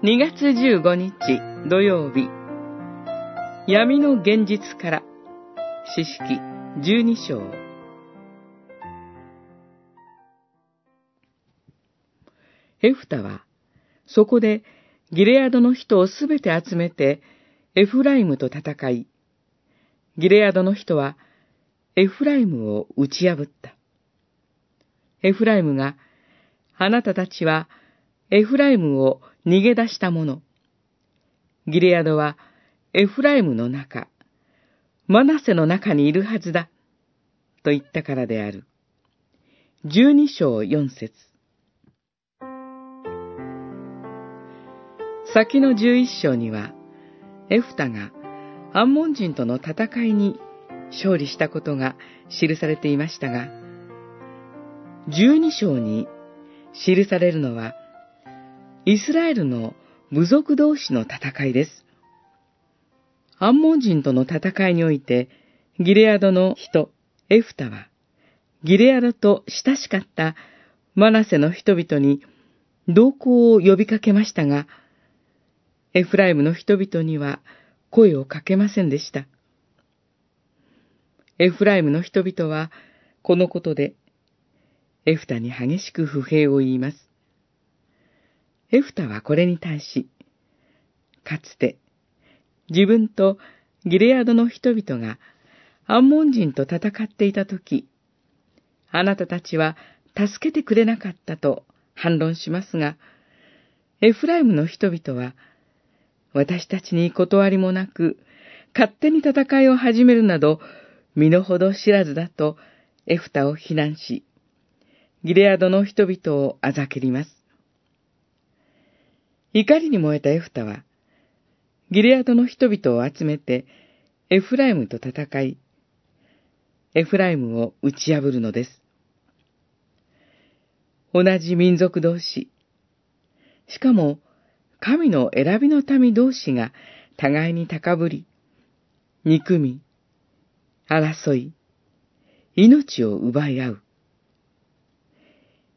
2月15日土曜日闇の現実から詩式12章エフタはそこでギレアドの人をすべて集めてエフライムと戦い、ギレアドの人はエフライムを打ち破った。エフライムが、あなたたちはエフライムを逃げ出した者。ギレアドはエフライムの中、マナセの中にいるはずだ、と言ったからである。十二章四節先の十一章には、エフタがアンモン人との戦いに勝利したことが記されていましたが、十二章に記されるのは、イスラエルの部族同士の戦いです。アンモン人との戦いにおいて、ギレアドの人、エフタは、ギレアドと親しかったマナセの人々に同行を呼びかけましたが、エフライムの人々には声をかけませんでした。エフライムの人々は、このことで、エフタに激しく不平を言います。エフタはこれに対し、かつて自分とギレアドの人々がアンモン人と戦っていたとき、あなたたちは助けてくれなかったと反論しますが、エフライムの人々は、私たちに断りもなく、勝手に戦いを始めるなど、身の程知らずだとエフタを非難し、ギレアドの人々をあざけります。怒りに燃えたエフタは、ギレアドの人々を集めて、エフライムと戦い、エフライムを打ち破るのです。同じ民族同士、しかも、神の選びの民同士が互いに高ぶり、憎み、争い、命を奪い合う。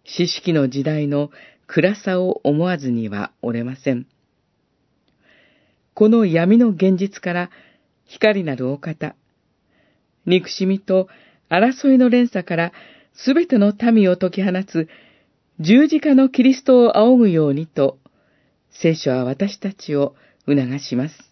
知識の時代の暗さを思わずには折れません。この闇の現実から光なるお方、憎しみと争いの連鎖からすべての民を解き放つ十字架のキリストを仰ぐようにと、聖書は私たちを促します。